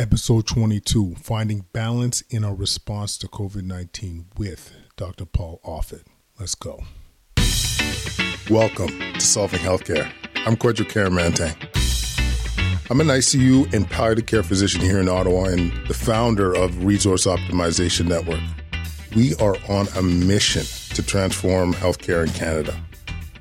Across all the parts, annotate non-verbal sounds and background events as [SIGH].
episode 22 Finding Balance in Our Response to COVID 19 with Dr. Paul Offit. Let's go. Welcome to Solving Healthcare. I'm Kwadwo Kyeremanteng. I'm an ICU and palliative care physician here in Ottawa and the founder of Resource Optimization Network. We are on a mission to transform healthcare in Canada.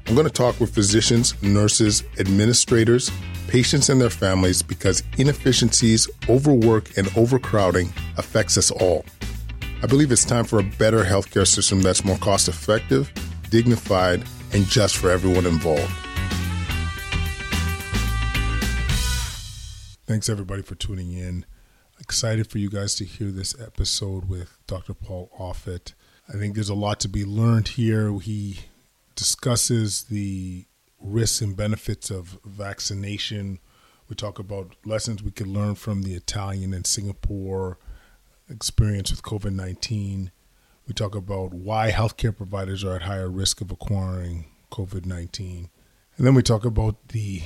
I'm going to talk with physicians, nurses, administrators, patients, and their families because inefficiencies, overwork, and overcrowding affects us all. I believe it's time for a better healthcare system that's more cost effective, dignified, and just for everyone involved. Thanks everybody for tuning in. Excited for you guys to hear this episode with Dr. Paul Offit. I think there's a lot to be learned here. He discusses the risks and benefits of vaccination. We talk about lessons we can learn from the Italian and Singapore experience with COVID 19. We talk about why healthcare providers are at higher risk of acquiring COVID 19. And then we talk about the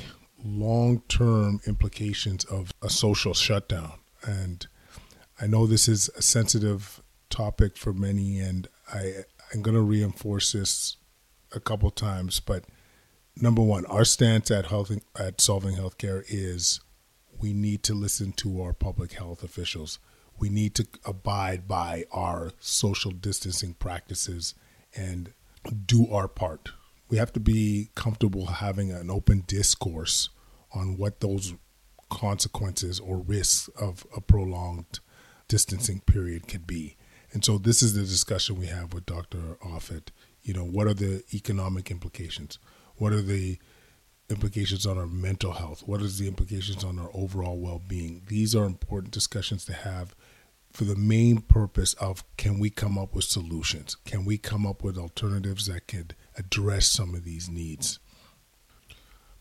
long term implications of a social shutdown. And I know this is a sensitive topic for many, and I, I'm going to reinforce this a couple times. But number one, our stance at health at solving healthcare is we need to listen to our public health officials. We need to abide by our social distancing practices and do our part. We have to be comfortable having an open discourse on what those consequences or risks of a prolonged distancing period could be. And so this is the discussion we have with Dr. Offit. You know, what are the economic implications? What are the implications on our mental health? What is the implications on our overall well-being? These are important discussions to have for the main purpose of can we come up with solutions? Can we come up with alternatives that could address some of these needs?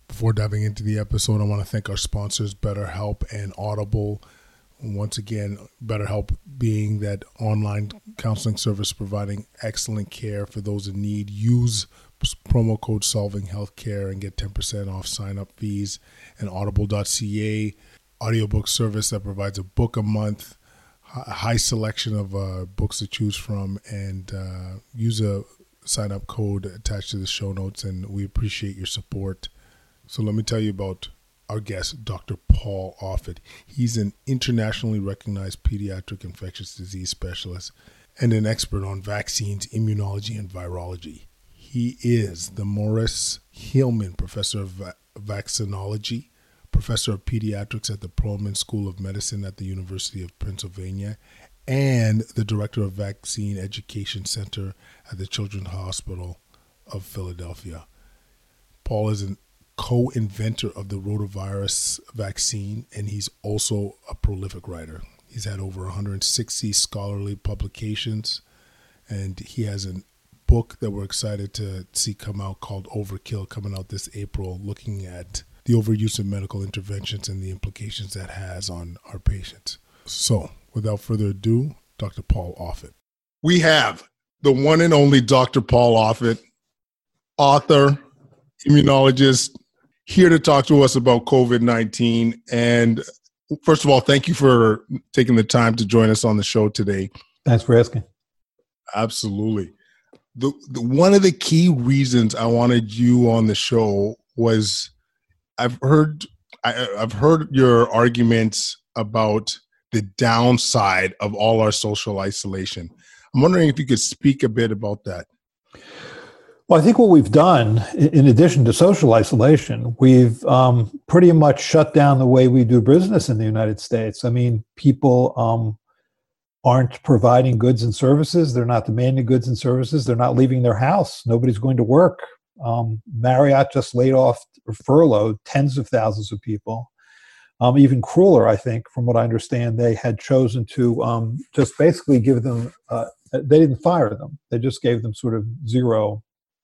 Before diving into the episode, I want to thank our sponsors, BetterHelp and Audible. Once again, BetterHelp being that online counseling service providing excellent care for those in need. Use promo code Solving Healthcare and get 10% off sign up fees. And Audible.ca, audiobook service that provides a book a month, a high selection of uh, books to choose from, and uh, use a sign up code attached to the show notes. And we appreciate your support. So let me tell you about our guest, Dr. Paul Offit. He's an internationally recognized pediatric infectious disease specialist and an expert on vaccines, immunology, and virology. He is the Maurice Hilleman Professor of Vaccinology, Professor of Pediatrics at the Perelman School of Medicine at the University of Pennsylvania, and the Director of Vaccine Education Center at the Children's Hospital of Philadelphia. Paul is an co inventor of the rotavirus vaccine, and he's also a prolific writer. He's had over 160 scholarly publications, and he has a book that we're excited to see come out called Overkill, coming out this April, looking at the overuse of medical interventions and the implications that has on our patients. So, without further ado, Dr. Paul Offit. We have the one and only Dr. Paul Offit, author, immunologist, here to talk to us about COVID 19. And first of all, thank you for taking the time to join us on the show today. Thanks for asking. Absolutely. The, the, one of the key reasons I wanted you on the show was I've heard I, I've heard your arguments about the downside of all our social isolation. I'm wondering if you could speak a bit about that. Well, I think what we've done, in addition to social isolation, we've um, pretty much shut down the way we do business in the United States. I mean, people um, aren't providing goods and services. They're not demanding goods and services. They're not leaving their house. Nobody's going to work. Um, Marriott just laid off or furloughed tens of thousands of people. Um, even crueler, I think, from what I understand, they had chosen to um, just basically give them, uh, they didn't fire them. They just gave them sort of zero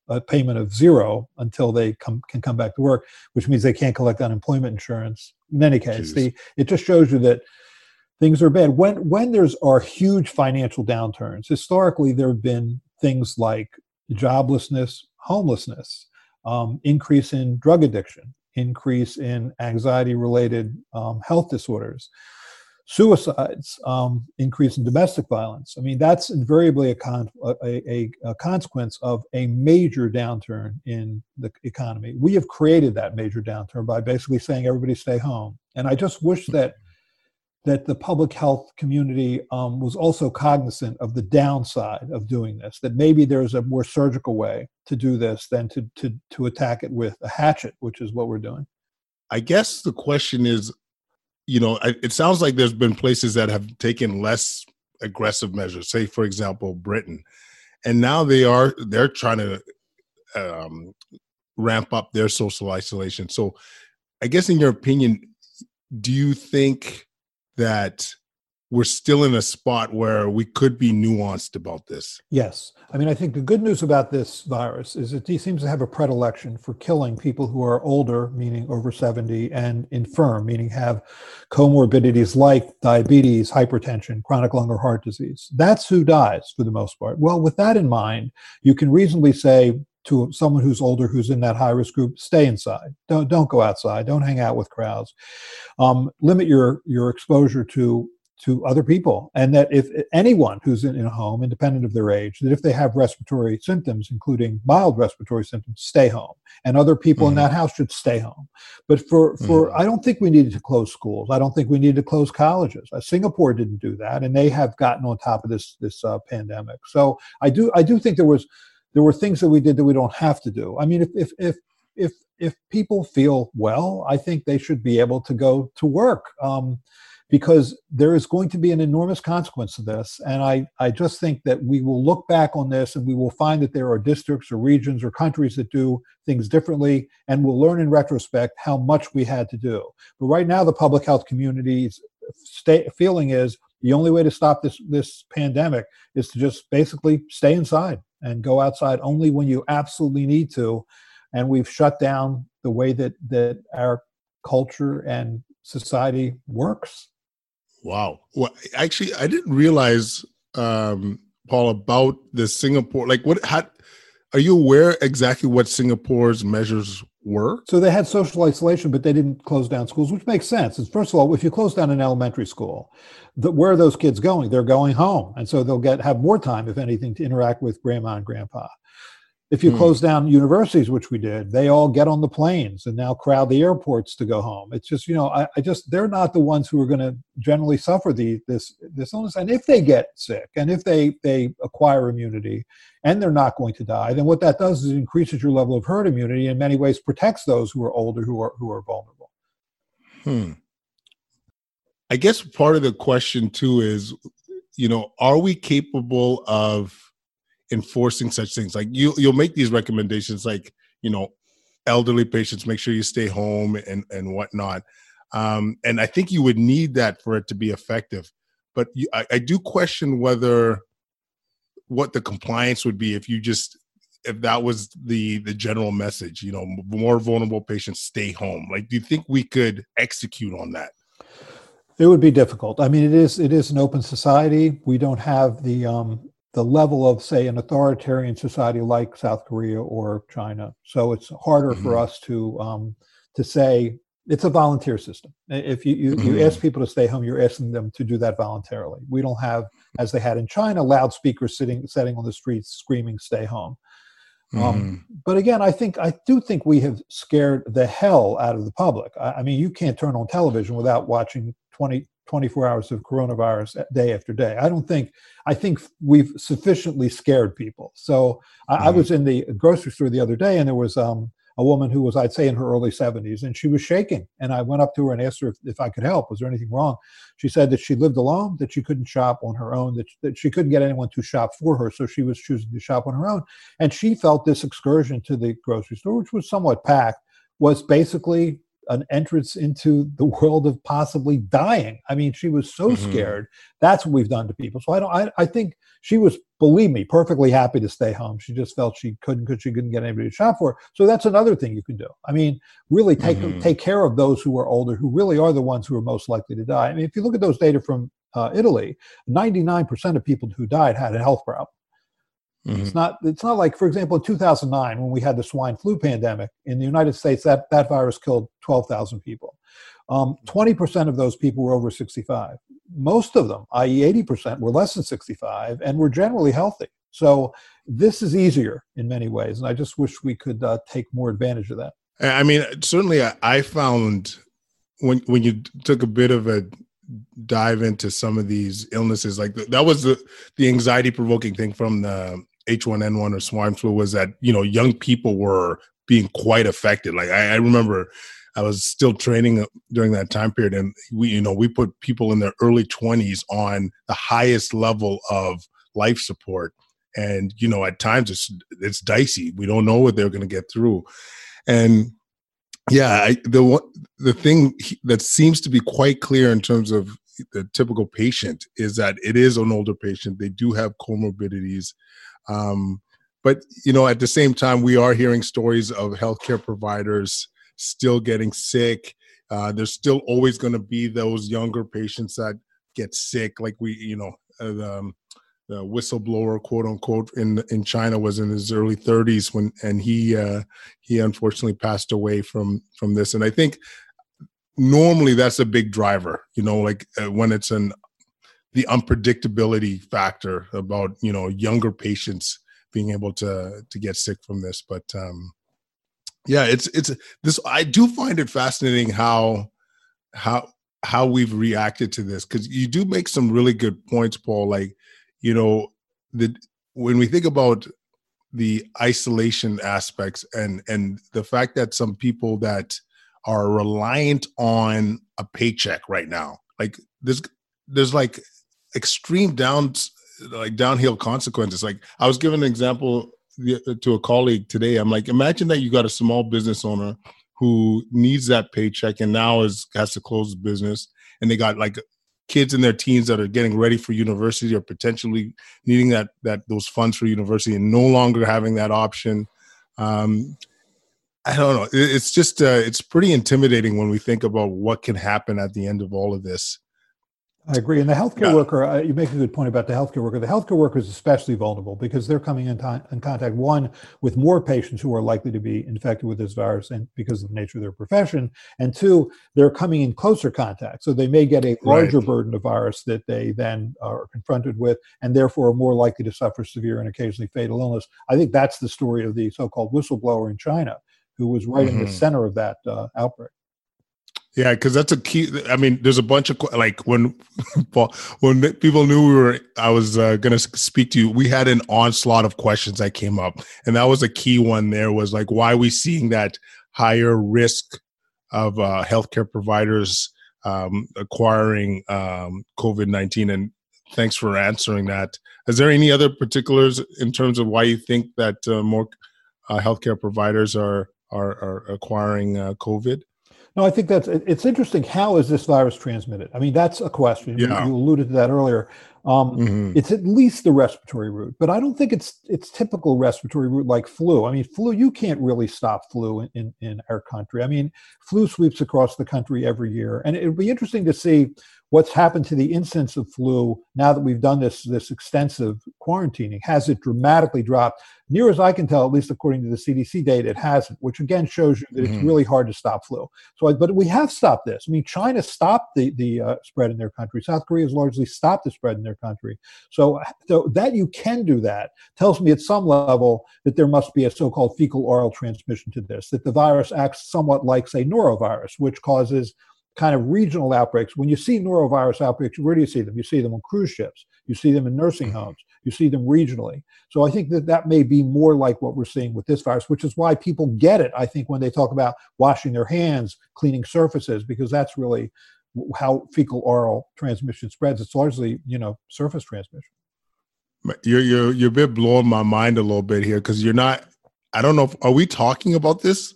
a payment of zero until they come can come back to work, which means they can't collect unemployment insurance. In any case, the, it just shows you that things are bad. When when there's are huge financial downturns, historically there have been things like joblessness, homelessness, um, increase in drug addiction, increase in anxiety related um, health disorders. Suicides, um, increase in domestic violence. I mean, that's invariably a, con- a, a, a, consequence of a major downturn in the economy. We have created that major downturn by basically saying everybody stay home. And I just wish that that the public health community um, was also cognizant of the downside of doing this. That maybe there's a more surgical way to do this than to to to attack it with a hatchet, which is what we're doing. I guess the question is you know, it sounds like there's been places that have taken less aggressive measures. Say, for example, Britain, and now they are they're trying to um, ramp up their social isolation. So, I guess, in your opinion, do you think that we're still in a spot where we could be nuanced about this. Yes. I mean, I think the good news about this virus is that it seems to have a predilection for killing people who are older, meaning over 70, and infirm, meaning have comorbidities like diabetes, hypertension, chronic lung or heart disease. That's who dies for the most part. Well, with that in mind, you can reasonably say to someone who's older who's in that high risk group stay inside don't don't go outside don't hang out with crowds um, limit your your exposure to to other people and that if anyone who's in, in, a home independent of their age that if they have respiratory symptoms including mild respiratory symptoms stay home. And other people mm-hmm. in that house should stay home. But for for mm-hmm. i don't think we needed to close schools. I don't think we needed to close colleges. Uh, singapore didn't do that and they have gotten on top of this this uh, pandemic. So i do i do think there was there were things that we did that we don't have to do. I mean if if if if, if people feel well i think they should be able to go to work. Um, because there is going to be an enormous consequence to this. And I, I just think that we will look back on this and we will find that there are districts or regions or countries that do things differently, and we'll learn in retrospect how much we had to do. But right now, the public health community's feeling is the only way to stop this, this pandemic is to just basically stay inside and go outside only when you absolutely need to. And we've shut down the way that, that our culture and society works. Wow. Well, actually, I didn't realize, um, Paul, about the Singapore. Like, what? How, are you aware exactly what Singapore's measures were? So they had social isolation, but they didn't close down schools, which makes sense. It's, first of all, if you close down an elementary school, the, where are those kids going? They're going home, and so they'll get have more time, if anything, to interact with grandma and grandpa. If you hmm. close down universities, which we did, they all get on the planes and now crowd the airports to go home. It's just, you know, I, I just they're not the ones who are going to generally suffer the this this illness. And if they get sick and if they they acquire immunity and they're not going to die, then what that does is it increases your level of herd immunity in many ways protects those who are older who are who are vulnerable. Hmm. I guess part of the question too is, you know, are we capable of enforcing such things. Like you you'll make these recommendations like you know elderly patients make sure you stay home and and whatnot. Um, and i think you would need that for it to be effective. But you, I, I do question whether what the compliance would be if you just if that was the the general message you know more vulnerable patients stay home. Like do you think we could execute on that? It would be difficult. I mean it is it is an open society. We don't have the um the level of, say, an authoritarian society like South Korea or China. So it's harder mm-hmm. for us to um, to say it's a volunteer system. If you you, mm-hmm. you, ask people to stay home, you're asking them to do that voluntarily. We don't have, as they had in China, loudspeakers sitting setting on the streets screaming "Stay home." Um, mm-hmm. Um, but again, I think I do think we have scared the hell out of the public. I, I mean, you can't turn on television without watching 20, 24 hours of coronavirus day after day. I don't think, I think we've sufficiently scared people. So I, mm-hmm. I was in the grocery store the other day and there was um, a woman who was, I'd say, in her early 70s, and she was shaking. And I went up to her and asked her if, if, I could help. Was there anything wrong? She said that she lived alone, that she couldn't shop on her own, that, that she couldn't get anyone to shop for her. So she was choosing to shop on her own. And she felt this excursion to the grocery store, which was somewhat packed, was basically an entrance into the [LAUGHS] world of possibly dying. I mean, she was so mm-hmm. scared. That's what we've done to people. So I don't. I, I think she was, believe me, perfectly happy to stay home. She just felt she couldn't because she couldn't get anybody to shop for her. So that's another thing you can do. I mean, really take mm-hmm. take care of those who are older, who really are the ones who are most likely to die. I mean, if you look at those data from uh, Italy, 99% of people who died had a health problem. Mm-hmm. It's not. It's not like, for example, in 2009 when we had the swine flu pandemic in the United States, that that virus killed 12,000 people. Um, 20% of those people were over 65. most of them, i.e., 80%, were less than 65 and were generally healthy. So this is easier in many ways. And I just wish we could uh, take more advantage of that. I mean, certainly I found when when you took a bit of a dive into some of these illnesses, like that was the the anxiety provoking thing from the H1N1 or swine flu was that you know young people were being quite affected. Like I, I remember I was still training uh, during that time period, and we, you know, we put people in their early 20s on the highest level of life support, and you know, at times it's it's dicey. We don't know what they're going to get through, and yeah, I, the the thing that seems to be quite clear in terms of the typical patient is that it is an older patient. They do have comorbidities. Um, but you know, at the same time, we are hearing stories of healthcare providers still getting sick. Uh, there's still always going to be those younger patients that get sick, like we, you know, uh, um, the, whistleblower, quote unquote, in in China was in his early 30s when, and he uh, he unfortunately passed away from from this. And I think normally that's a big driver, you know, like uh, when it's an the unpredictability factor about you know younger patients being able to to get sick from this, but um, yeah it's it's this i do find it fascinating how how how we've reacted to this because you do make some really good points paul like you know the when we think about the isolation aspects and and the fact that some people that are reliant on a paycheck right now like there's there's like extreme down like downhill consequences like i was given an example to a colleague today. I'm like, imagine that you got a small business owner who needs that paycheck and now is has to close the business, and they got like kids in their teens that are getting ready for university or potentially needing that that those funds for university and no longer having that option. Um, I don't know. It's just uh, it's pretty intimidating when we think about what can happen at the end of all of this. I agree. And the healthcare yeah. worker, uh, you make a good point about the healthcare worker. The healthcare worker is especially vulnerable because they're coming in, t- in contact, one, with more patients who are likely to be infected with this virus and because of the nature of their profession. And two, they're coming in closer contact. So they may get a larger right. burden of virus that they then are confronted with and therefore are more likely to suffer severe and occasionally fatal illness. I think that's the story of the so called whistleblower in China who was right mm-hmm. in the mm-hmm. center of that uh, outbreak. Yeah, because that's a key. I mean, there's a bunch of like when [LAUGHS] when people knew we were, I was uh, to speak to you. We had an onslaught of questions that came up, and that was a key one. There was like, why are we seeing that higher risk of uh, healthcare providers um, acquiring um, COVID nineteen? And thanks for answering that. Is there any other particulars in terms of why you think that uh, more uh, healthcare providers are are, are acquiring uh, COVID? No, I think that's it's interesting. How is this virus transmitted? I mean, that's a question. Yeah. You, you alluded to that earlier. Um, mm-hmm. It's at least the respiratory route, but I don't think it's it's typical respiratory route like flu. I mean, flu you can't really stop flu in, in, in our country. I mean, flu sweeps across the country every year, and it would be interesting to see what's happened to the incidence of flu now that we've done this this extensive quarantining has it dramatically dropped near as i can tell at least according to the cdc data it hasn't which again shows you that mm-hmm. it's really hard to stop flu so but we have stopped this i mean china stopped the the uh, spread in their country south korea has largely stopped the spread in their country so, so that you can do that tells me at some level that there must be a so-called fecal oral transmission to this that the virus acts somewhat like say norovirus which causes kind of regional outbreaks. When you see norovirus outbreaks, where do you see them? You see them on cruise ships, you see them in nursing mm-hmm. homes, you see them regionally. So I think that that may be more like what we're seeing with this virus, which is why people get it. I think when they talk about washing their hands, cleaning surfaces, because that's really how fecal oral transmission spreads. It's largely, you know, surface transmission. You're you're you're a bit blowing my mind a little bit here because you're not. I don't know. If, are we talking about this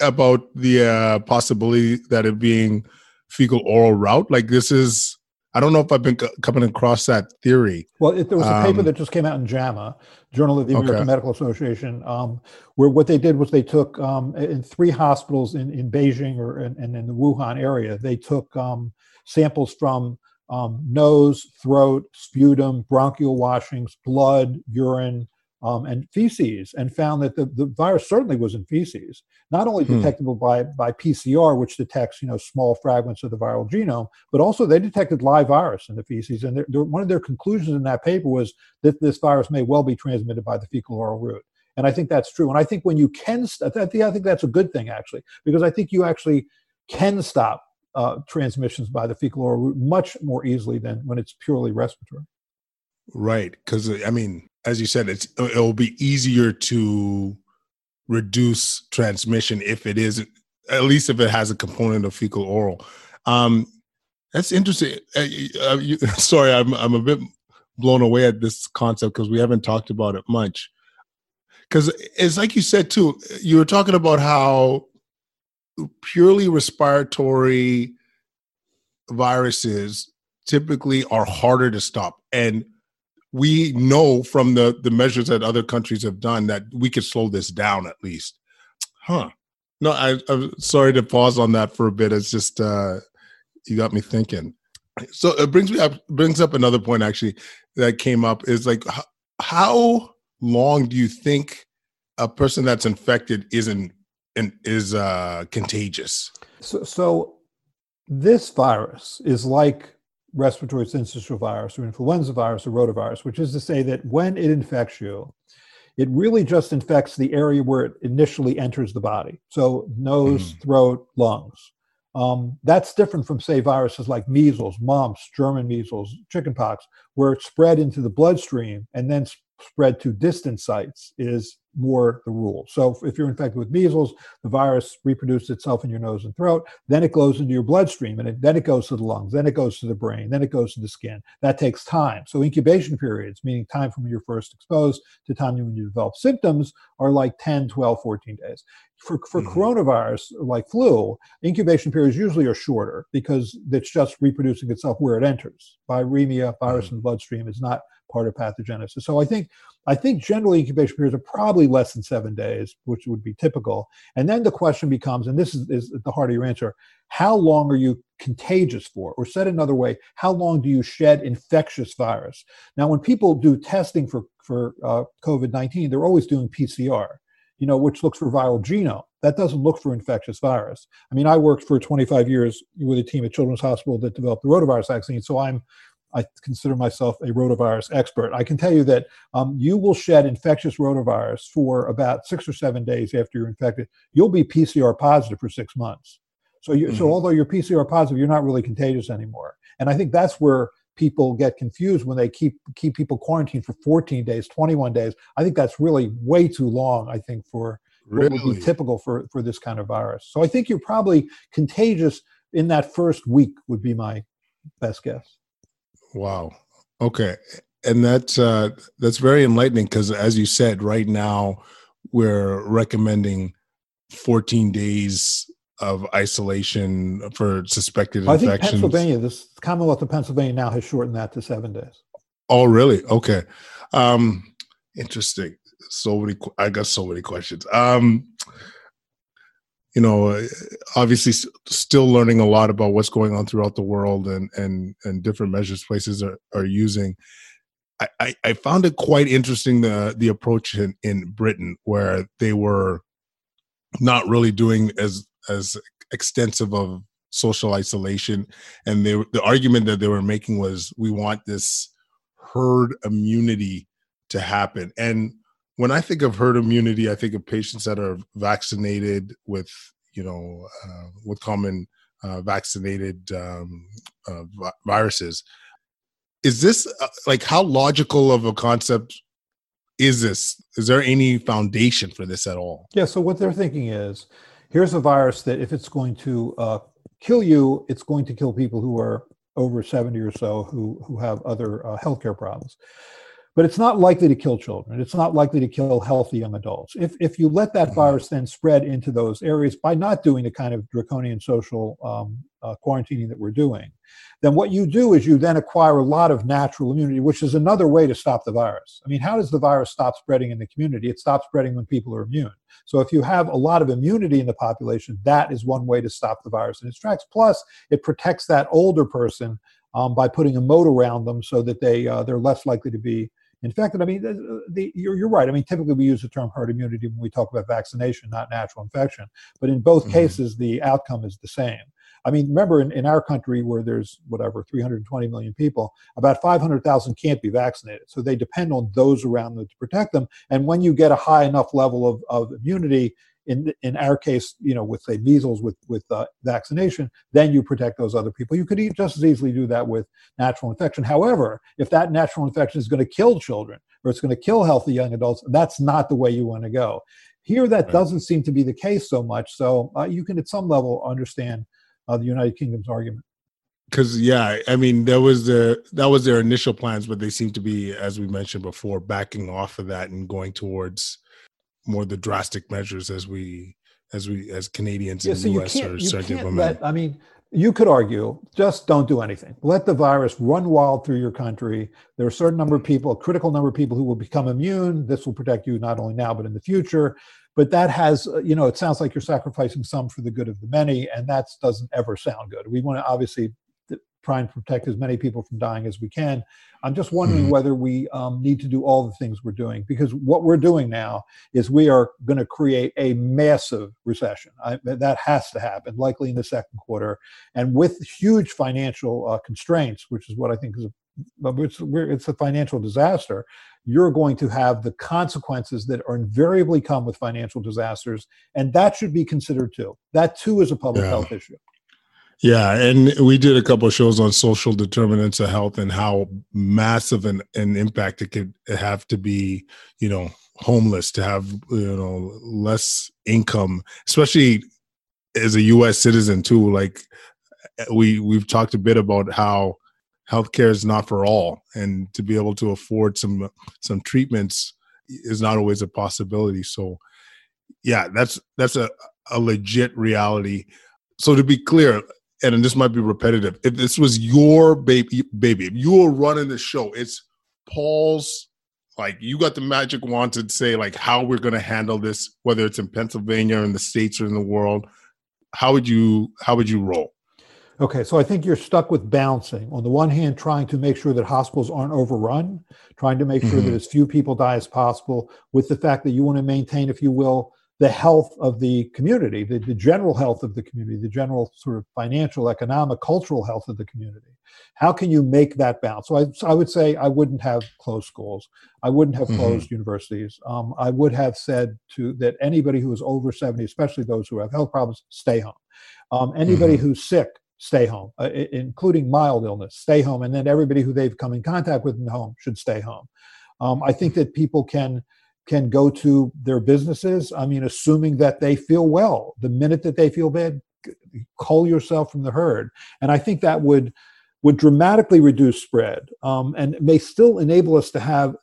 about the uh, possibility that it being fecal oral route. Like this is, I don't know if I've been c- coming across that theory. Well, it, there was a paper um, that just came out in JAMA, Journal of the American okay. Medical Association, um, where what they did was they took um, in three hospitals in, in Beijing or in, and in the Wuhan area, they took um, samples from um, nose, throat, sputum, bronchial washings, blood, urine, um, and feces and found that the, the virus certainly was in feces, not only hmm. detectable by, by PCR, which detects you know small fragments of the viral genome, but also they detected live virus in the feces. And they're, they're, one of their conclusions in that paper was that this virus may well be transmitted by the fecal oral route. And I think that's true. And I think when you can, I think, I think that's a good thing actually, because I think you actually can stop uh, transmissions by the fecal oral route much more easily than when it's purely respiratory. Right, because I mean, as you said, it's it'll be easier to reduce transmission if it is at least if it has a component of fecal oral. Um, that's interesting. Uh, uh, you, [LAUGHS] sorry, I'm I'm a bit blown away at this concept because we haven't talked about it much. Because it's like you said too. You were talking about how purely respiratory viruses typically are harder to stop, and we know from the the measures that other countries have done that we could slow this down at least. Huh. No, I, I'm sorry to pause on that for a bit. It's just uh, you got me thinking. So it brings me up brings up another point actually that came up is like how long do you think a person that's infected isn't and is uh, contagious? So, so this virus is like respiratory syncytial virus or influenza virus or rotavirus, which is to say that when it infects you, it really just infects the area where it initially enters the body. So, nose, mm. throat, lungs. Um, that's different from, say, viruses like measles, mumps, German measles, chickenpox, where it spread into the bloodstream and then spread to distant sites is more the rule. So if you're infected with measles, the virus reproduces itself in your nose and throat, then it goes into your bloodstream, and it, then it goes to the lungs, then it goes to the brain, then it goes to the skin. That takes time. So incubation periods, meaning time from when you're first exposed to time when you develop symptoms, are like 10, 12, 14 days. For, for mm-hmm. coronavirus, like flu, incubation periods usually are shorter because it's just reproducing itself where it enters. Viremia, virus mm-hmm. in bloodstream, is not part of pathogenesis. So I think I think generally incubation periods are probably less than seven days, which would be typical. And then the question becomes, and this is, is at the heart of your answer, how long are you contagious for? Or said another way, how long do you shed infectious virus? Now, when people do testing for, for uh, COVID 19, they're always doing PCR, you know, which looks for viral genome. That doesn't look for infectious virus. I mean, I worked for 25 years with a team at Children's Hospital that developed the rotavirus vaccine, so I'm I consider myself a rotavirus expert. I can tell you that um, you will shed infectious rotavirus for about six or seven days after you're infected. You'll be PCR positive for six months. So, you, mm-hmm. so although you're PCR positive, you're not really contagious anymore. And I think that's where people get confused when they keep keep people quarantined for 14 days, 21 days. I think that's really way too long. I think for really? what would be typical for for this kind of virus. So I think you're probably contagious in that first week. Would be my best guess. Wow. Okay. And that's uh, that's very enlightening because, as you said, right now we're recommending 14 days of isolation for suspected I infections. I think Pennsylvania, this Commonwealth of Pennsylvania now has shortened that to seven days. Oh, really? Okay. Um, interesting. So many, I got so many questions. Um, you know, obviously still learning a lot about what's going on throughout the world and and and different measures places are, are using. I, I, I found it quite interesting the the approach in, in Britain where they were not really doing as as extensive of social isolation and they the argument that they were making was we want this herd immunity to happen and when I think of herd immunity, I think of patients that are vaccinated with, you know, uh, with common uh, vaccinated um, uh, viruses. Is this uh, like how logical of a concept is this? Is there any foundation for this at all? Yeah. So what they're thinking is, here's a virus that if it's going to uh, kill you, it's going to kill people who are over 70 or so who who have other uh, healthcare problems but it's not likely to kill children. It's not likely to kill healthy young adults. If, if you let that mm-hmm. virus then spread into those areas by not doing the kind of draconian social um, uh, quarantining that we're doing, then what you do is you then acquire a lot of natural immunity, which is another way to stop the virus. I mean, how does the virus stop spreading in the community? It stops spreading when people are immune. So if you have a lot of immunity in the population, that is one way to stop the virus in its tracks. Plus, it protects that older person um, by putting a moat around them so that they uh, they're less likely to be infected. I mean, the, the, you're, you're right. I mean, typically we use the term herd immunity when we talk about vaccination, not natural infection. But in both mm-hmm. cases, the outcome is the same. I mean, remember in, in our country where there's whatever 320 million people, about 500,000 can't be vaccinated. So they depend on those around them to protect them. And when you get a high enough level of, of immunity, in in our case, you know, with say measles with with uh, vaccination, then you protect those other people. You could just as easily do that with natural infection. However, if that natural infection is going to kill children or it's going to kill healthy young adults, that's not the way you want to go. Here, that right. doesn't seem to be the case so much. So uh, you can, at some level, understand uh, the United Kingdom's argument. Because yeah, I mean, there was the that was their initial plans, but they seem to be, as we mentioned before, backing off of that and going towards more the drastic measures as we as we as Canadians yeah, in so the US are starting to implement. I mean, you could argue just don't do anything. Let the virus run wild through your country. There are a certain number of people, a critical number of people who will become immune. This will protect you not only now but in the future but that has uh, you know it sounds like you're sacrificing some for the good of the many and that doesn't ever sound good we want to obviously try and protect as many people from dying as we can i'm just wondering mm-hmm. whether we um, need to do all the things we're doing because what we're doing now is we are going to create a massive recession I, that has to happen likely in the second quarter and with huge financial uh, constraints which is what i think is a it's, it's a financial disaster, you're going to have the consequences that are invariably come with financial disasters, and that should be considered too. That too is a public yeah. health issue. Yeah, and we did a couple of shows on social determinants of health and how massive an, an impact it could have to be, you know, homeless, to have you know less income, especially as a U.S. citizen too. Like eh, we we've talked a bit about how healthcare is not for all, and to be able to afford some some treatments is not always a possibility. So, yeah, that's that's a, a legit reality. So to be clear, and this might be repetitive, if this was your baby, baby, if you were running the show, it's Paul's. Like you got the magic wand to say like how we're going to handle this, whether it's in Pennsylvania or in the states or in the world. How would you how would you roll? Okay, so I think you're stuck with balancing. On the one hand, trying to make sure that hospitals aren't overrun, trying to make mm-hmm. sure that mm-hmm. as few people die as possible, with the fact that you want to maintain, if you will, the health of the community, the, the general health of the community, the general sort of financial, economic, cultural health of the community. How can you make that balance? So I, so I would say I wouldn't have closed schools. I wouldn't have mm-hmm. closed universities. Um, I would have said to that anybody who is over 70, especially those who have health problems, stay home. Um, anybody mm-hmm. who's sick, stay home, uh, including mild illness, stay home, and then everybody who they've come in contact with in the home should stay home. Um, I think that people can can go to their businesses. I mean, assuming that they feel well. The minute that they feel bad, cull yourself from the herd, and I think that would would dramatically reduce spread um, and may still enable us to have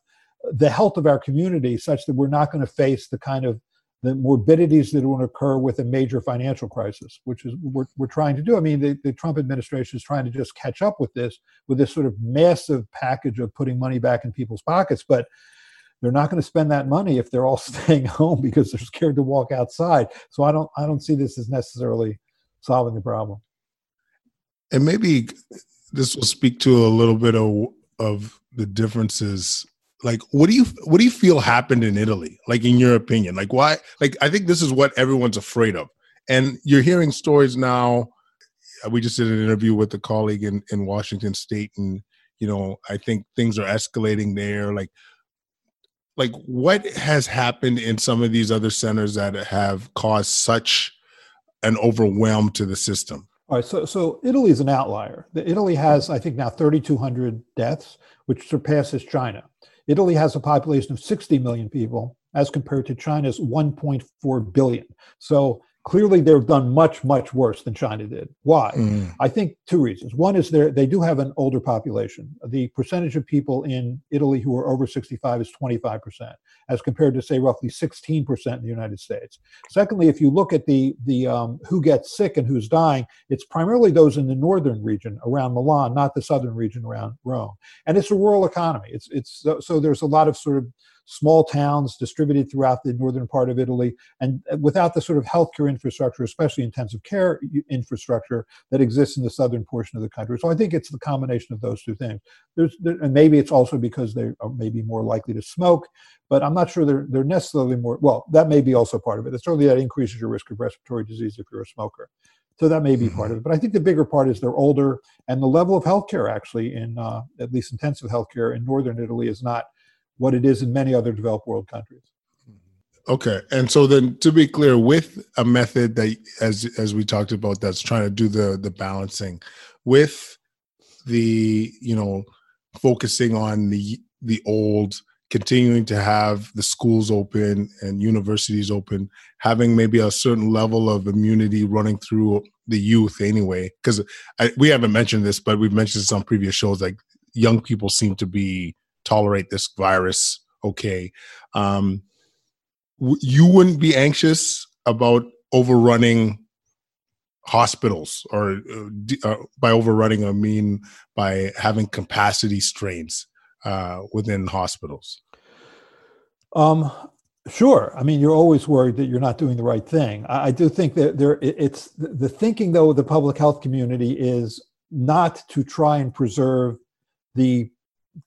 the health of our community such that we're not going to face the kind of the morbidities that will occur with a major financial crisis, which is we're, we're trying to do. I mean, the, the Trump administration is trying to just catch up with this, with this sort of massive package of putting money back in people's pockets. But they're not going to spend that money if they're all [LAUGHS] staying home because they're scared to walk outside. So I don't, I don't see this as necessarily solving the problem. And maybe this will speak to a little bit of, of the differences like what do you what do you feel happened in Italy? Like in your opinion, like why? Like I think this is what everyone's afraid of, and you're hearing stories now. We just did an interview with a colleague in in Washington State, and you know I think things are escalating there. Like like what has happened in some of these other centers that have caused such an overwhelm to the system? All right, so so Italy is an outlier. Italy has, I think, now 3,200 deaths, which surpasses China. Italy has a population of 60 million people as compared to China's 1.4 billion. So clearly they've done much much worse than china did. Why? Mm. i think two reasons. One is they they do have an older population. The percentage of people in italy who are over 65 is 25% as compared to say roughly 16% in the united states. Secondly if you look at the the um, who gets sick and who's dying it's primarily those in the northern region around milan not the southern region around rome. And it's a rural economy. It's it's so, so there's a lot of sort of small towns distributed throughout the northern part of Italy, and without the sort of healthcare infrastructure, especially intensive care infrastructure that exists in the southern portion of the country. So I think it's the combination of those two things. There's, there, and maybe it's also because they are maybe more likely to smoke, but I'm not sure they're, they're necessarily more, well, that may be also part of it. It's certainly that increases your risk of respiratory disease if you're a smoker. So that may be part of it. But I think the bigger part is they're older, and the level of healthcare actually in uh, at least intensive healthcare in northern Italy is not what it is in many other developed world countries. Okay, and so then to be clear, with a method that, as as we talked about, that's trying to do the the balancing, with the you know focusing on the the old continuing to have the schools open and universities open, having maybe a certain level of immunity running through the youth anyway. Because we haven't mentioned this, but we've mentioned this on previous shows. Like young people seem to be tolerate this virus okay. Um, you wouldn't be anxious about overrunning hospitals or uh, uh, by overrunning i mean by having capacity strains uh, within hospitals? Um, sure. I mean, you're always worried that you're not doing the right thing. I, I do think that there, it's the thinking though the public health community is not to try and preserve the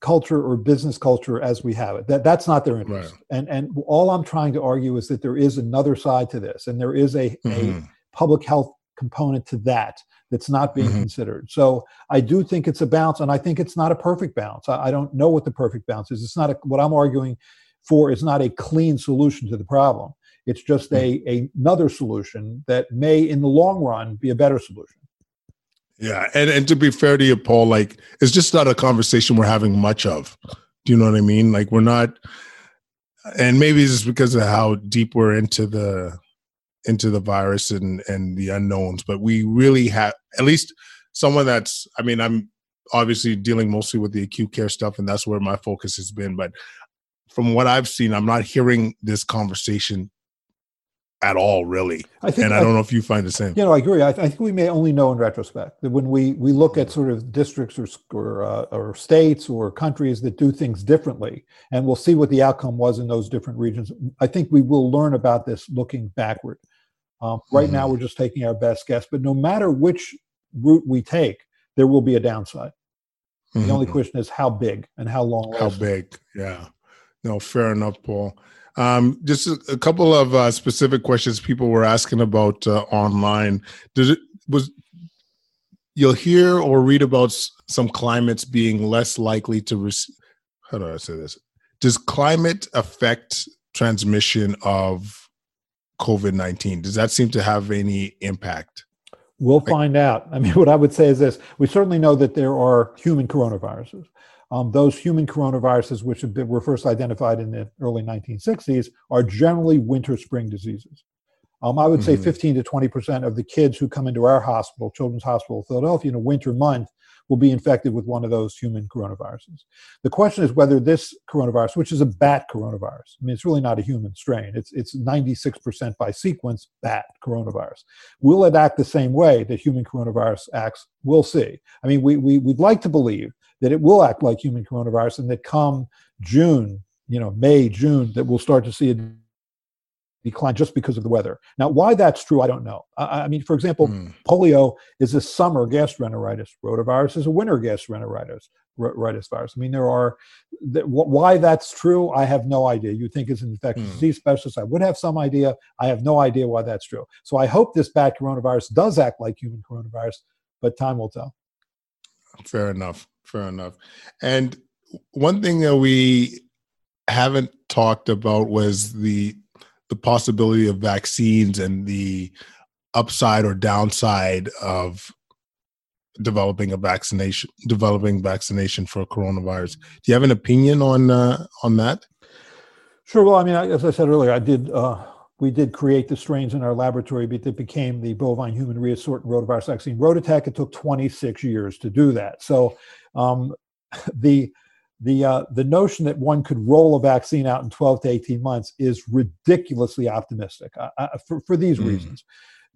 culture or business culture as we have it. That that's not their interest. Right. And and all I'm trying to argue is that there is another side to this, and there is a, mm-hmm. a public health component to that that's not being mm-hmm. considered. So I do think it's a balance, and I think it's not a perfect balance. I, I don't know what the perfect balance is. It's not a, what I'm arguing for is not a clean solution to the problem. It's just a, mm-hmm. a another solution that may, in the long run, be a better solution. Yeah, and and to be fair to you, Paul, like it's just not a conversation we're having much of. Do you know what I mean? Like we're not, and maybe it's just because of how deep we're into the into the virus and and the unknowns but we really have at least someone that's i mean i'm obviously dealing mostly with the acute care stuff and that's where my focus has been but from what i've seen i'm not hearing this conversation at all really I think, and i don't know if you find the same you know i agree I, th- I, think we may only know in retrospect that when we we look at sort of districts or or, uh, or states or countries that do things differently and we'll see what the outcome was in those different regions i think we will learn about this looking backward um, right mm-hmm. now, we're just taking our best guess. But no matter which route we take, there will be a downside. Mm-hmm. The only mm-hmm. question is how big and how long. How big? Yeah. No, fair enough, Paul. Um, just a, a, couple of uh, specific questions people were asking about uh, online. Did it was you'll hear or read about some climates being less likely to receive. How do I say this? Does climate affect transmission of COVID 19? Does that seem to have any impact? We'll find out. I mean, [LAUGHS] what I would say is this we certainly know that there are human coronaviruses. Um, those human coronaviruses, which been, were first identified in the early 1960s, are generally winter spring diseases. Um, I would mm-hmm. say 15 to 20 percent of the kids who come into our hospital, Children's Hospital of Philadelphia, in a winter month will be infected with one of those human coronaviruses. The question is whether this coronavirus, which is a bat coronavirus, I mean, it's really not a human strain, it's, it's 96% by sequence bat coronavirus. Will it act the same way that human coronavirus acts? We'll see. I mean, we, we, we'd like to believe that it will act like human coronavirus and that come June, you know, May, June, that we'll start to see a decline just because of the weather. Now, why that's true, I don't know. I, I mean, for example, mm. polio is a summer gastroenteritis. Rotavirus is a winter gastroenteritis virus. I mean, there are th- why that's true. I have no idea. You think as an infectious mm. disease specialist, I would have some idea. I have no idea why that's true. So I hope this bat coronavirus does act like human coronavirus, but time will tell. Fair enough. Fair enough. And one thing that we haven't talked about was the the possibility of vaccines and the upside or downside of developing a vaccination developing vaccination for coronavirus. Do you have an opinion on uh, on that? Sure. Well i mean as i said earlier i did uh, we did create the strains in our laboratory that became the bovine human reassortant rotavirus vaccine RotaTeq it took 26 years to do that. So um, [LAUGHS] the the uh, the notion that one could roll a vaccine out in 12 to 18 months is ridiculously optimistic uh, uh, for, for these mm. reasons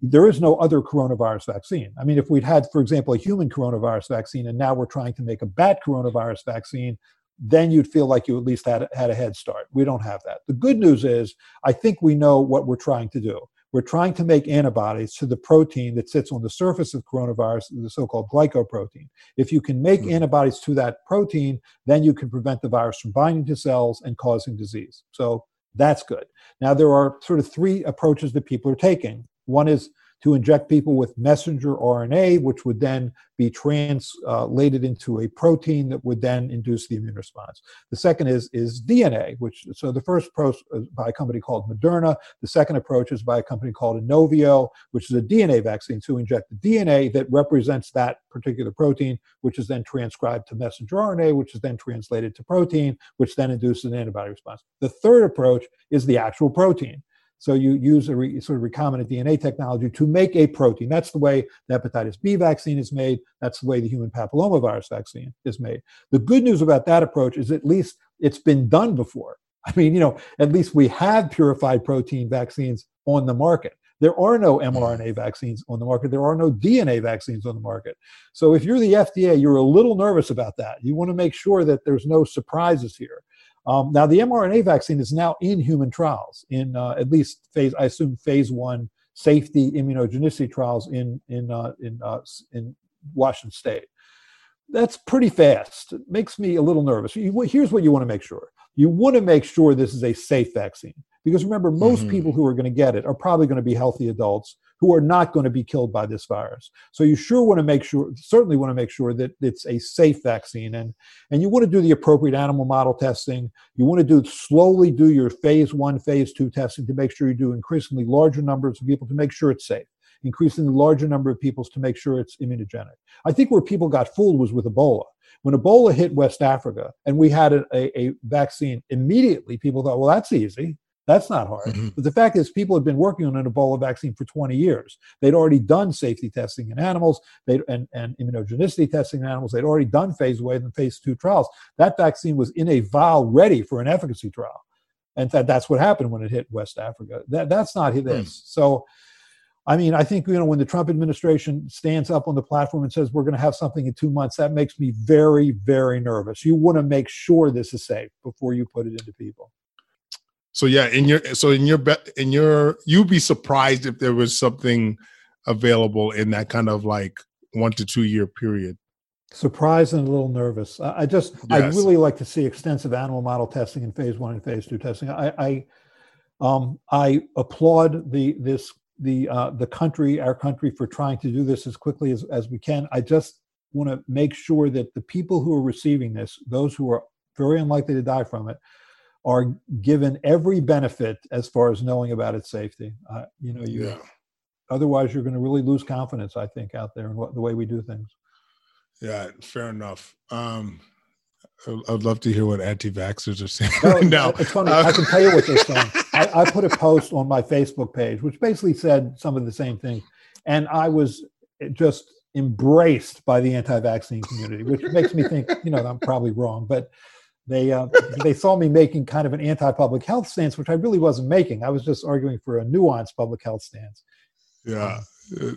there is no other coronavirus vaccine i mean if we'd had for example a human coronavirus vaccine and now we're trying to make a bat coronavirus vaccine then you'd feel like you at least had, had a head start. We don't have that. The good news is, I think we know what we're trying to do. We're trying to make antibodies to the protein that sits on the surface of coronavirus, the so called glycoprotein. If you can make mm-hmm. antibodies to that protein, then you can prevent the virus from binding to cells and causing disease. So that's good. Now, there are sort of three approaches that people are taking. One is to inject people with messenger RNA, which would then be translated into a protein that would then induce the immune response. The second is, is DNA, which, so the first approach is by a company called Moderna. The second approach is by a company called Inovio, which is a DNA vaccine to inject the DNA that represents that particular protein, which is then transcribed to messenger RNA, which is then translated to protein, which then induces an antibody response. The third approach is the actual protein. So you use a re, sort of recombinant DNA technology to make a protein. That's the way the hepatitis B vaccine is made. That's the way the human papillomavirus vaccine is made. The good news about that approach is at least it's been done before. I mean, you know, at least we have purified protein vaccines on the market. There are no mRNA vaccines on the market. There are no DNA vaccines on the market. So if you're the FDA, you're a little nervous about that. You want to make sure that there's no surprises here. Um, now, the mRNA vaccine is now in human trials, in uh, at least phase, I assume, phase one safety immunogenicity trials in in uh, in uh, in Washington State. That's pretty fast. It makes me a little nervous. You, here's what you want to make sure: you want to make sure this is a safe vaccine, because remember, most mm-hmm. people who are going to get it are probably going to be healthy adults who are not going to be killed by this virus. So you sure want to make sure, certainly want to make sure that it's a safe vaccine, and and you want to do the appropriate animal model testing. You want to do slowly do your phase one, phase two testing to make sure you do increasingly larger numbers of people to make sure it's safe increasingly larger number of people to make sure it's immunogenic. I think where people got fooled was with Ebola. When Ebola hit West Africa and we had a, a, a vaccine, immediately people thought, well, that's easy. That's not hard. Mm-hmm. But the fact is, people had been working on an Ebola vaccine for 20 years. They'd already done safety testing in animals they and, and immunogenicity testing in animals. They'd already done phase one and phase two trials. That vaccine was in a vial ready for an efficacy trial. And that, that's what happened when it hit West Africa. That, that's not this. Mm. So, I mean, I think, you know, when the Trump administration stands up on the platform and says we're going to have something in two months, that makes me very, very nervous. You want to make sure this is safe before you put it into people. So yeah, in your so in your in your you'd be surprised if there was something available in that kind of like one to two year period. Surprised and a little nervous. I just yes. I really like to see extensive animal model testing in phase one and phase two testing. I I, um, I applaud the this the uh, the country our country for trying to do this as quickly as, as we can. I just want to make sure that the people who are receiving this, those who are very unlikely to die from it, are given every benefit as far as knowing about its safety. Uh, you know, you yeah. otherwise you're going to really lose confidence. I think out there in what, the way we do things. Yeah, fair enough. Um, I'd love to hear what anti-vaxxers are saying no, right [LAUGHS] now. It's funny. Uh, I can tell you what they're saying. [LAUGHS] I, I, put a post on my Facebook page, which basically said some of the same thing, and I was just embraced by the anti-vaccine community, which makes me think, you know, I'm probably wrong, but they uh, [LAUGHS] they saw me making kind of an anti-public health stance, which I really wasn't making. I was just arguing for a nuanced public health stance. Yeah,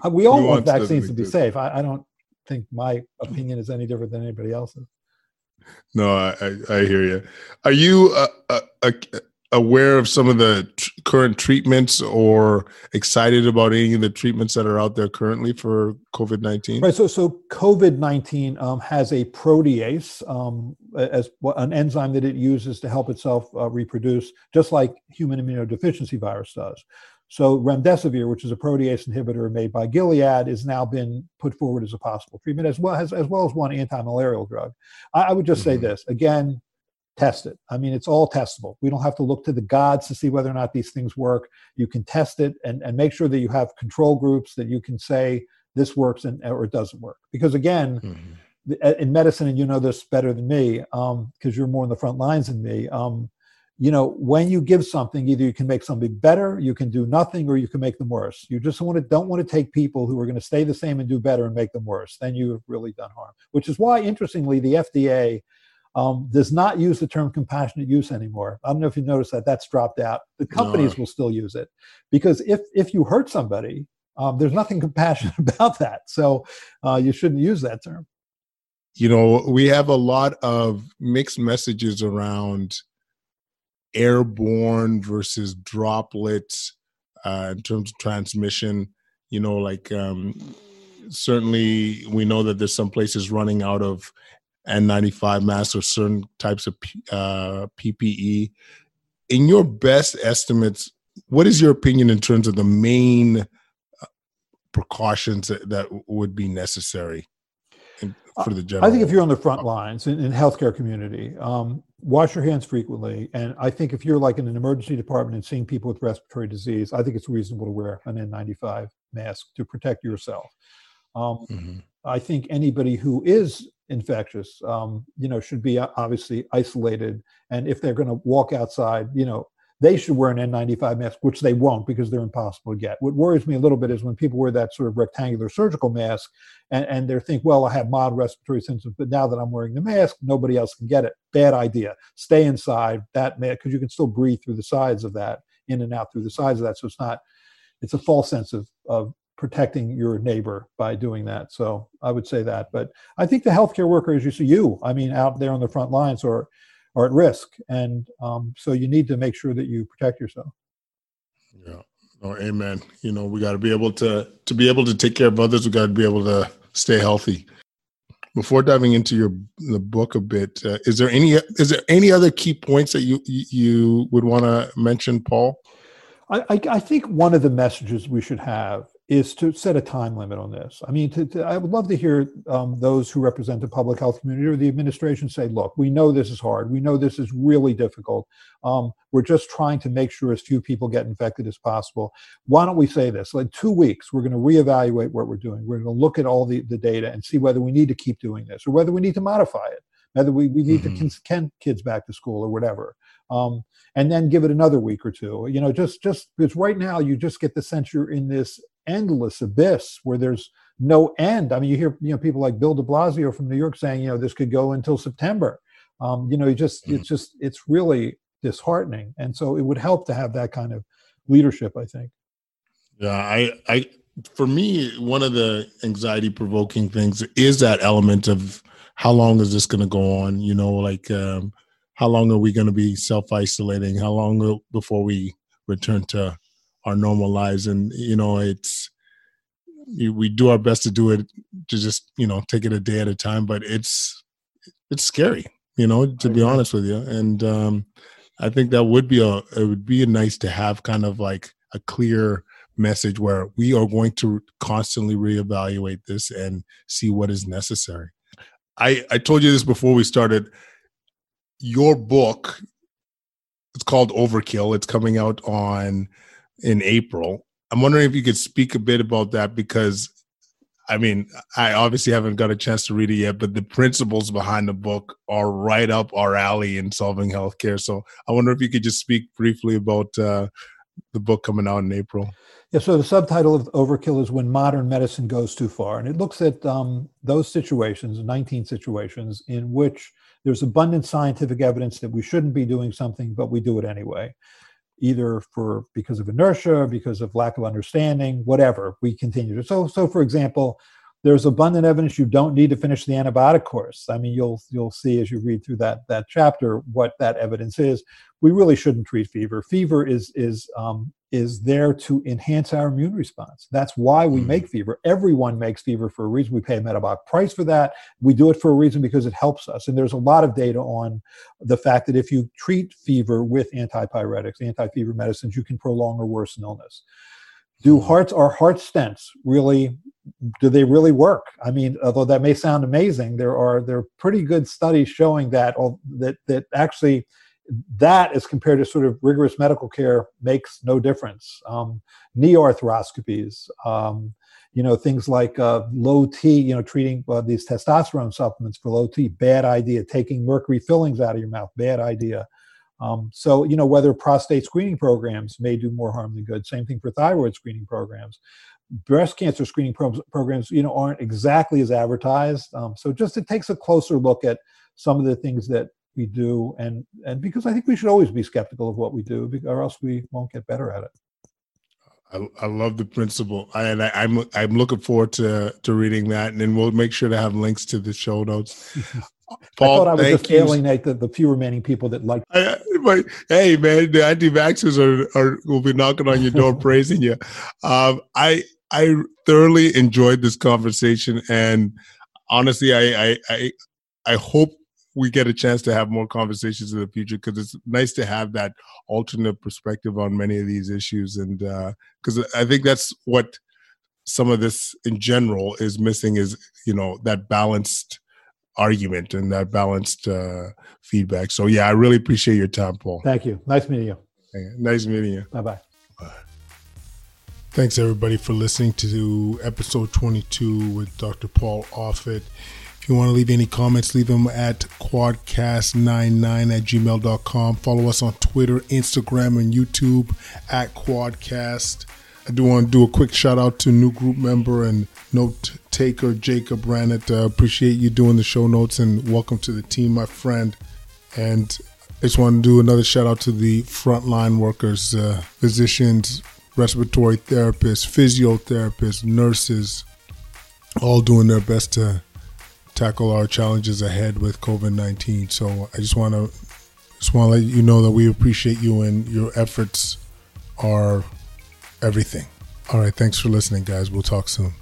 um, we all want vaccines to be safe. I, I, don't think my opinion is any different than anybody else's. No, I, I, I hear you. Are you uh, uh, uh aware of some of the t- current treatments or excited about any of the treatments that are out there currently for COVID 19? Right. So, so COVID 19 um, has a protease um, as an enzyme that it uses to help itself uh, reproduce, just like human immunodeficiency virus does. So remdesivir, which is a protease inhibitor made by Gilead, has now been put forward as a possible treatment, as well as as well as one anti-malarial drug. I, I would just mm-hmm. say this again: test it. I mean, it's all testable. We don't have to look to the gods to see whether or not these things work. You can test it and, and make sure that you have control groups that you can say this works and or it doesn't work. Because again, mm-hmm. in medicine, and you know this better than me, because um, you're more in the front lines than me. Um, you know, when you give something, either you can make something better, you can do nothing, or you can make them worse. You just want to don't want to take people who are going to stay the same and do better and make them worse. Then you have really done harm. Which is why, interestingly, the FDA um, does not use the term compassionate use anymore. I don't know if you noticed that that's dropped out. The companies no. will still use it because if if you hurt somebody, um, there's nothing [LAUGHS] compassionate about that. So uh, you shouldn't use that term. you know, we have a lot of mixed messages around airborne versus droplets uh, in terms of transmission. You know, like um, certainly we know that there's some places running out of N95 masks or certain types of uh, PPE. In your best estimates, what is your opinion in terms of the main uh, precautions that, that would be necessary for the general? I think if you're on the front lines in, in healthcare community, um, wash your hands frequently. And I think if you're like in an emergency department and seeing people with respiratory disease, I think it's reasonable to wear an N95 mask to protect yourself. Um, mm-hmm. I think anybody who is infectious, um, you know, should be obviously isolated. And if they're going to walk outside, you know, they should wear an N95 mask, which they won't because they're impossible to get. What worries me a little bit is when people wear that sort of rectangular surgical mask and, and they think, well, I have mild respiratory symptoms, but now that I'm wearing the mask, nobody else can get it. Bad idea. Stay inside that mask because you can still breathe through the sides of that, in and out through the sides of that. So it's not, it's a false sense of, of protecting your neighbor by doing that. So I would say that. But I think the healthcare workers, you see, you, I mean, out there on the front lines are are at risk, and um, so you need to make sure that you protect yourself. Yeah. Oh, amen. You know, we got to be able to to be able to take care of others. We got to be able to stay healthy. Before diving into your the book a bit, uh, is there any is there any other key points that you you would want to mention, Paul? I, I, I think one of the messages we should have is to set a time limit on this. I mean, to, to, I would love to hear um, those who represent the public health community or the administration say, look, we know this is hard. We know this is really difficult. Um, we're just trying to make sure as few people get infected as possible. Why don't we say this? Like two weeks, we're going to reevaluate what we're doing. We're going to look at all the, the data and see whether we need to keep doing this or whether we need to modify it, whether we, we need mm-hmm. to send kids back to school or whatever. Um, and then give it another week or two. You know, just just because right now you just get the sense you're in this endless abyss where there's no end. I mean, you hear you know people like Bill De Blasio from New York saying, you know, this could go until September. Um, you know, you just mm-hmm. it's just it's really disheartening, and so it would help to have that kind of leadership. I think. Yeah, I, I, for me, one of the anxiety provoking things is that element of how long is this going to go on? You know, like um, how long are we going to be self isolating? How long before we return to our normal lives and you know it's we do our best to do it to just you know take it a day at a time but it's it's scary you know to be honest with you. And um i think that would be a it would be nice to have kind of like a clear message where we are going to constantly reevaluate this and see what is necessary. I i told you this before we started. Your book it's called overkill. It's coming out on in April. I'm wondering if you could speak a bit about that because I mean, I obviously haven't got a chance to read it yet, but the principles behind the book are right up our alley in solving healthcare. So I wonder if you could just speak briefly about uh, the book coming out in April. Yeah, so the subtitle of Overkill is When Modern Medicine Goes Too Far. And it looks at um, those situations, 19 situations, in which there's abundant scientific evidence that we shouldn't be doing something, but we do it anyway either for because of inertia, because of lack of understanding, whatever. We continue to. So, so for example, there's abundant evidence you don't need to finish the antibiotic course. I mean, you'll you'll see as you read through that that chapter what that evidence is. We really shouldn't treat fever. Fever is is um, is there to enhance our immune response. That's why we mm. make fever. Everyone makes fever for a reason. We pay a metabolic price for that. We do it for a reason because it helps us. And there's a lot of data on the fact that if you treat fever with antipyretics, anti-fever medicines, you can prolong or worsen illness. Do hmm. hearts are heart stents really do they really work? I mean, although that may sound amazing, there are there are pretty good studies showing that that that actually that as compared to sort of rigorous medical care makes no difference. Um, knee arthroscopies, um, you know, things like uh, low T, you know, treating uh, these testosterone supplements for low T, bad idea. Taking mercury fillings out of your mouth, bad idea. Um, so, you know, whether prostate screening programs may do more harm than good. Same thing for thyroid screening programs. Breast cancer screening pro- programs, you know, aren't exactly as advertised. Um, so, just it takes a closer look at some of the things that we do and and because i think we should always be skeptical of what we do or else we won't get better at it I, I love the principle, I, and I, am I'm, I'm looking forward to to reading that, and then we'll make sure to have links to the show notes. [LAUGHS] Paul, I thought I was just alienate the, the few remaining people that like. I, but, hey, man, the anti-vaxxers are, are will be knocking on your door [LAUGHS] praising you. Um, I I thoroughly enjoyed this conversation, and honestly, I I I, I hope we get a chance to have more conversations in the future because it's nice to have that alternate perspective on many of these issues and because uh, i think that's what some of this in general is missing is you know that balanced argument and that balanced uh, feedback. So yeah i really appreciate your time paul. Thank you. Nice meeting you. Nice meeting you. Bye-bye. Thanks everybody for listening to episode 22 with Dr. Paul Offit. If you want to leave any comments, leave them at quadcast99 at gmail.com. Follow us on Twitter, Instagram, and YouTube at Quadcast. I do want to do a quick shout out to new group member and note taker Jacob Rannett. Uh, appreciate you doing the show notes and welcome to the team, my friend. And I just want to do another shout out to the frontline workers, uh, physicians, respiratory therapists, physiotherapists, nurses, all doing their best to tackle our challenges ahead with COVID nineteen. So I just want to just want to let you know that we appreciate you and your efforts are everything. All right, thanks for listening, guys. We'll talk soon.